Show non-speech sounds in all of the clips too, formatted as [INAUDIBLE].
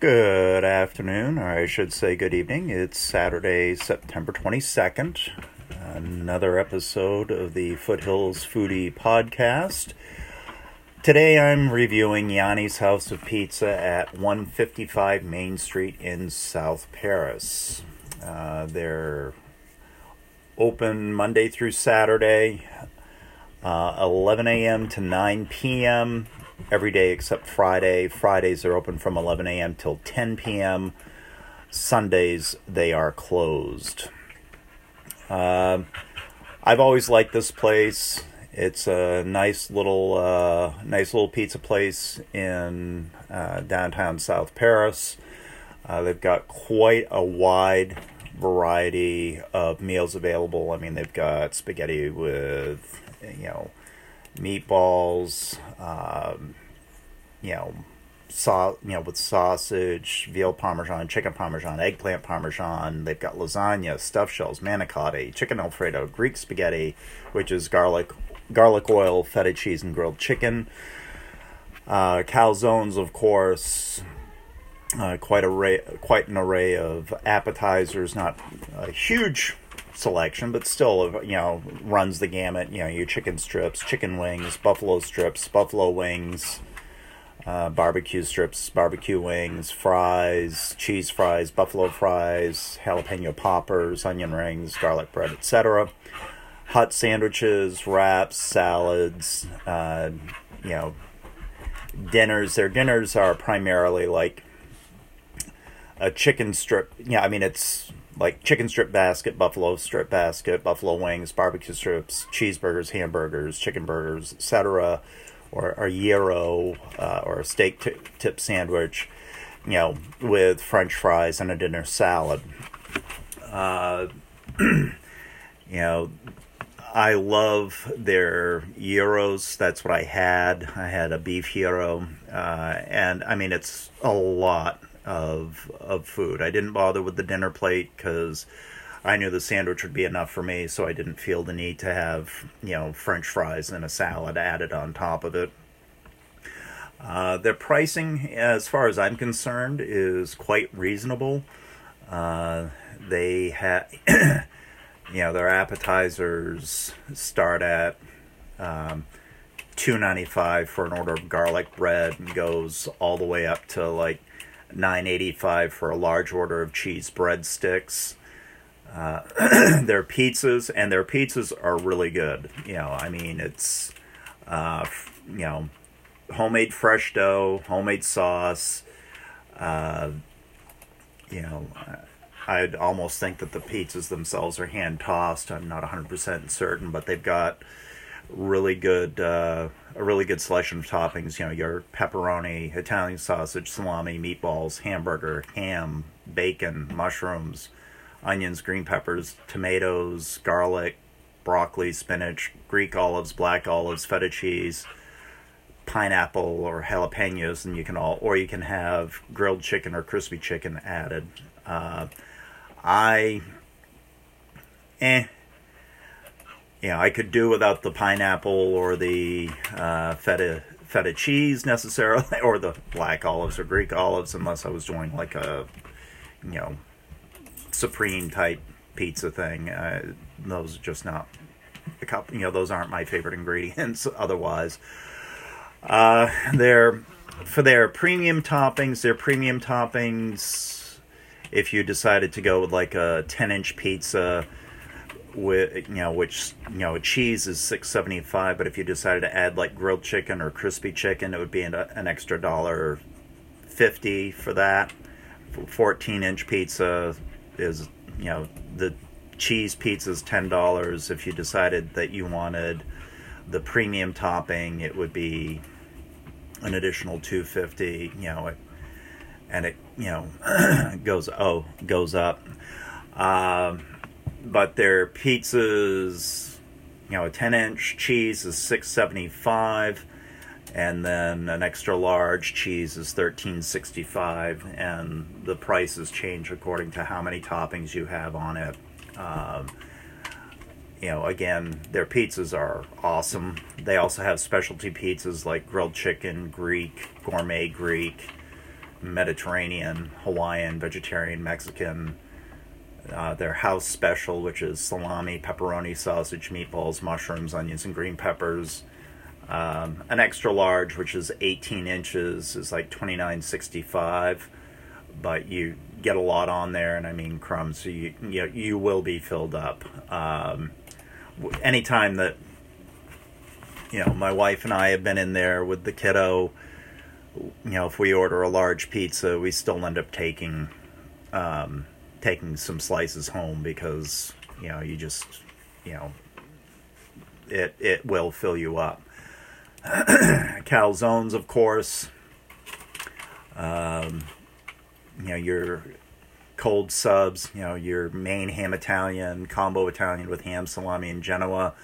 Good afternoon, or I should say good evening. It's Saturday, September 22nd. Another episode of the Foothills Foodie Podcast. Today I'm reviewing Yianni's House of Pizza at 155 Main Street in South Paris. Uh, they're open Monday through Saturday, uh, 11 a.m. to 9 p.m every day except Friday. Fridays are open from 11 a.m. till 10 p.m. Sundays they are closed. Uh, I've always liked this place. It's a nice little, uh, nice little pizza place in uh, downtown South Paris. Uh, they've got quite a wide variety of meals available. I mean, they've got spaghetti with, you know, meatballs, um, you know, saw you know with sausage, veal parmesan, chicken parmesan, eggplant parmesan. They've got lasagna, stuffed shells, manicotti, chicken alfredo, Greek spaghetti, which is garlic garlic oil, feta cheese, and grilled chicken. Uh, calzones, of course. Uh, quite array, quite an array of appetizers. Not a huge selection, but still, you know, runs the gamut. You know, your chicken strips, chicken wings, buffalo strips, buffalo wings, uh, barbecue strips, barbecue wings, fries, cheese fries, buffalo fries, jalapeno poppers, onion rings, garlic bread, etc. Hot sandwiches, wraps, salads, uh, you know, dinners. Their dinners are primarily like a chicken strip. Yeah, I mean, it's like chicken strip basket, buffalo strip basket, buffalo wings, barbecue strips, cheeseburgers, hamburgers, chicken burgers, etc., or a gyro uh, or a steak t- tip sandwich, you know, with French fries and a dinner salad. Uh, [CLEARS THROAT] you know, I love their gyros. That's what I had. I had a beef gyro, uh, and I mean it's a lot of of food. I didn't bother with the dinner plate because I knew the sandwich would be enough for me, so I didn't feel the need to have you know French fries and a salad added on top of it. Uh, their pricing, as far as I'm concerned, is quite reasonable. Uh, they have, [COUGHS] you know, their appetizers start at um, two ninety five for an order of garlic bread and goes all the way up to like 985 for a large order of cheese breadsticks. Uh, [CLEARS THROAT] their pizzas and their pizzas are really good. You know, I mean, it's uh, you know, homemade fresh dough, homemade sauce. Uh, you know, I'd almost think that the pizzas themselves are hand tossed. I'm not 100% certain, but they've got really good uh, a really good selection of toppings. You know, your pepperoni, Italian sausage, salami, meatballs, hamburger, ham, bacon, mushrooms, onions, green peppers, tomatoes, garlic, broccoli, spinach, Greek olives, black olives, feta cheese, pineapple or jalapenos, and you can all, or you can have grilled chicken or crispy chicken added. Uh, I, eh, you know, I could do without the pineapple or the uh, feta feta cheese necessarily, [LAUGHS] or the black olives or Greek olives, unless I was doing like a, you know, supreme type pizza thing. Uh, those are just not, a couple, you know, those aren't my favorite ingredients. [LAUGHS] Otherwise, uh, they're for their premium toppings. Their premium toppings. If you decided to go with like a ten inch pizza with you know which you know cheese is 675 but if you decided to add like grilled chicken or crispy chicken it would be an, an extra dollar 50 for that. 14 inch pizza is you know the cheese pizza is $10 if you decided that you wanted the premium topping it would be an additional 250 you know it, and it you know [CLEARS THROAT] goes oh goes up. Um, but their pizzas, you know, a 10 inch cheese is 675 and then an extra large cheese is 1365 and the prices change according to how many toppings you have on it um, you know again their pizzas are awesome they also have specialty pizzas like grilled chicken greek gourmet greek Mediterranean, Hawaiian, vegetarian, Mexican. Uh, their house special, which is salami, pepperoni, sausage, meatballs, mushrooms, onions, and green peppers. Um, an extra large, which is 18 inches, is like 29.65, but you get a lot on there, and I mean crumbs, so you you, you will be filled up. Um, anytime that you know my wife and I have been in there with the kiddo, you know if we order a large pizza, we still end up taking um, taking some slices home because you know you just you know it it will fill you up. [CLEARS THROAT] Calzones, of course. Um, you know your cold subs, you know your main ham Italian, combo Italian with ham salami and Genoa,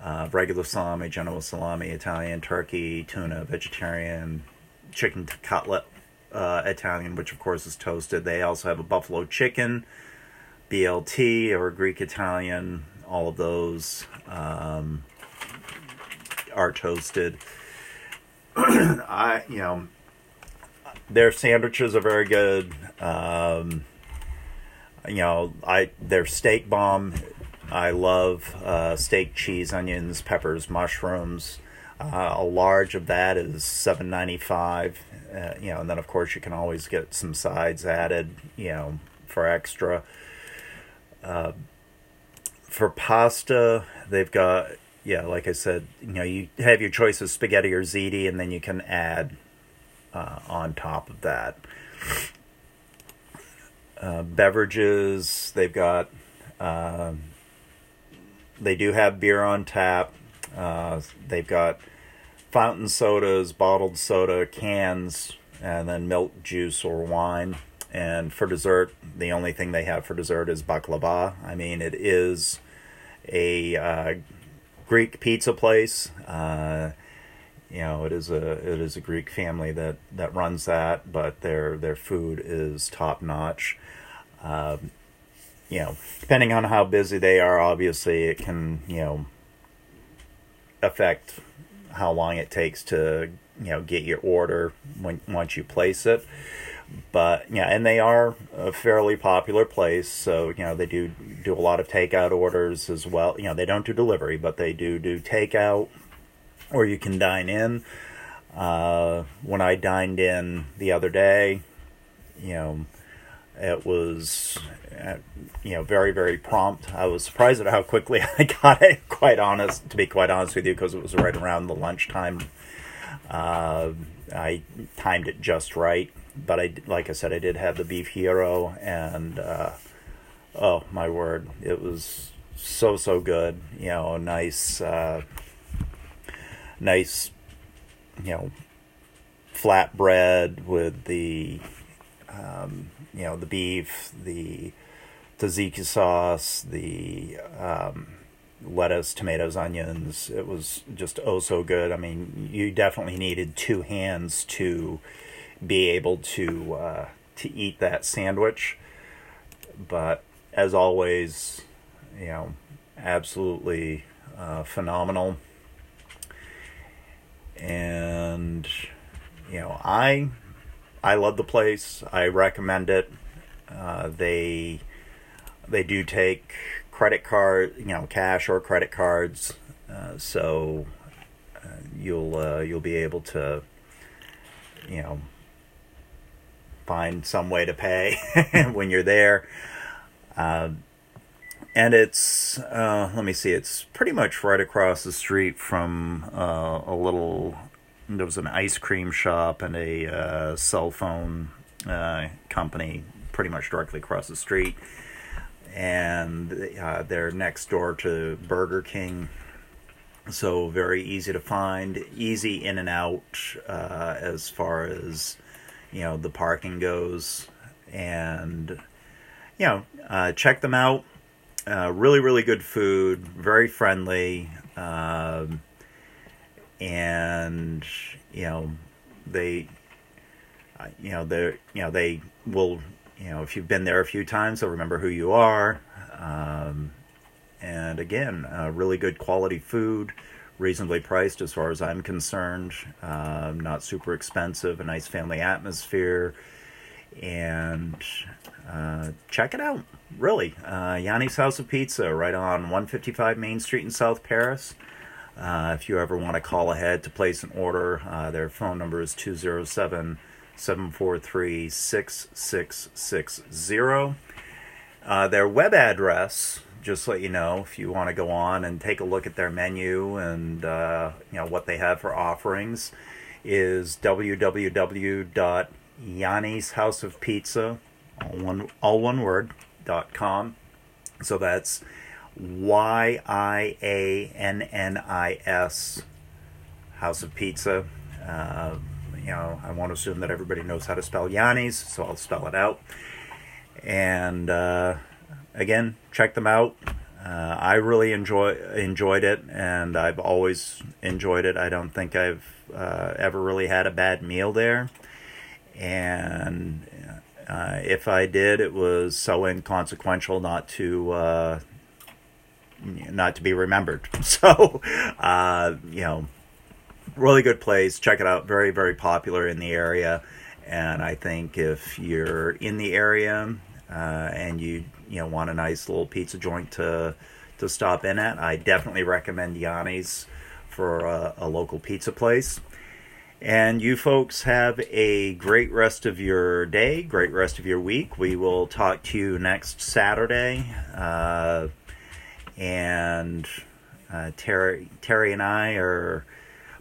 uh, regular salami, Genoa salami, Italian, turkey, tuna, vegetarian, chicken cutlet uh, Italian, which of course is toasted. They also have a buffalo chicken, BLT or Greek Italian. All of those um, are toasted. [CLEARS THROAT] I, you know, their sandwiches are very good. Um, you know, I their steak bomb. I love uh, steak, cheese, onions, peppers, mushrooms. Uh, a large of that is seven ninety five. Uh, you know, and then of course you can always get some sides added. You know, for extra. Uh, for pasta, they've got yeah, like I said, you know, you have your choice of spaghetti or ziti, and then you can add uh, on top of that. Uh, beverages, they've got, uh, they do have beer on tap. Uh, they've got fountain sodas, bottled soda, cans, and then milk, juice, or wine. And for dessert, the only thing they have for dessert is baklava. I mean, it is a uh, Greek pizza place. Uh, you know, it is a it is a Greek family that that runs that, but their their food is top notch. Um, you know, depending on how busy they are, obviously it can you know affect how long it takes to you know get your order when once you place it. But yeah, and they are a fairly popular place, so you know they do do a lot of takeout orders as well. You know, they don't do delivery, but they do do takeout or you can dine in. Uh, when I dined in the other day, you know, it was, uh, you know, very, very prompt. I was surprised at how quickly [LAUGHS] I got it, quite honest, to be quite honest with you, because it was right around the lunchtime. Uh, I timed it just right, but I, like I said, I did have the beef gyro, and uh, oh my word, it was so so good. You know, nice uh, nice, you know, flatbread with the, um, you know, the beef, the tzatziki sauce, the um, lettuce, tomatoes, onions. It was just oh so good. I mean, you definitely needed two hands to be able to uh, to eat that sandwich. But as always, you know, absolutely uh, phenomenal and you know I I love the place. I recommend it. Uh, they they do take credit card, you know, cash or credit cards, uh, so uh, you'll uh, you'll be able to you know find some way to pay [LAUGHS] when you're there. Uh, and it's uh, let me see it's pretty much right across the street from a little there was an ice cream shop and a uh, cell phone uh, company pretty much directly across the street. And uh, they're next door to burger king. So very easy to find easy in and out uh, as far as you know the parking goes. And you know check them out. Uh, really, really good food, very friendly, um, and you know they, uh, you know they, you know they will, you know if you've been there a few times, they'll remember who you are. Um, and again, uh, really good quality food, reasonably priced as far as I'm concerned. Um, not super expensive, a nice family atmosphere, and uh, check it out. Really, uh, Yianni's House of Pizza, right on 155 Main Street in South Paris. Uh, if you ever want to call ahead to place an order, uh, their phone number is 207 743 6660. Uh, their web address, just let you know, if you want to go on and take a look at their menu and uh, you know what they have for offerings, is www.yiannisHouseofPizza, all one all one word dot com. So that's Y I A N N I S House of Pizza. Uh, you know, I won't assume that everybody knows how to spell Yianni's, so I'll spell it out. And uh, again, check them out. Uh, I really enjoy enjoyed it, and I've always enjoyed it. I don't think I've uh, ever really had a bad meal there, and uh, if I did, it was so inconsequential not to uh, not to be remembered. [LAUGHS] So, uh, you know, really good place. Check it out. Very, very popular in the area. And I think if you're in the area uh, and you you know want a nice little pizza joint to to stop in at, I definitely recommend Yianni's for a, a local pizza place. And you folks have a great rest of your day, great rest of your week. We will talk to you next Saturday. Uh, and uh, Terry, Terry and I are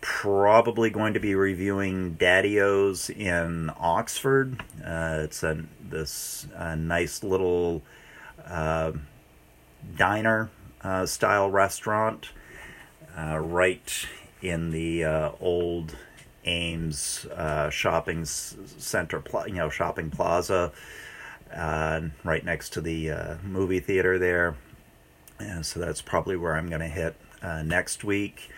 probably going to be reviewing Daddy-O's in Oxford. Uh, it's a this uh, nice little uh, diner uh, style restaurant uh, right in the uh, old Ames shopping center, you know, shopping plaza, right next to the movie theater there. And so that's probably where I'm going to hit next week.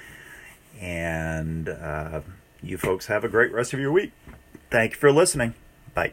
And uh, you folks have a great rest of your week. Thank you for listening. Bye.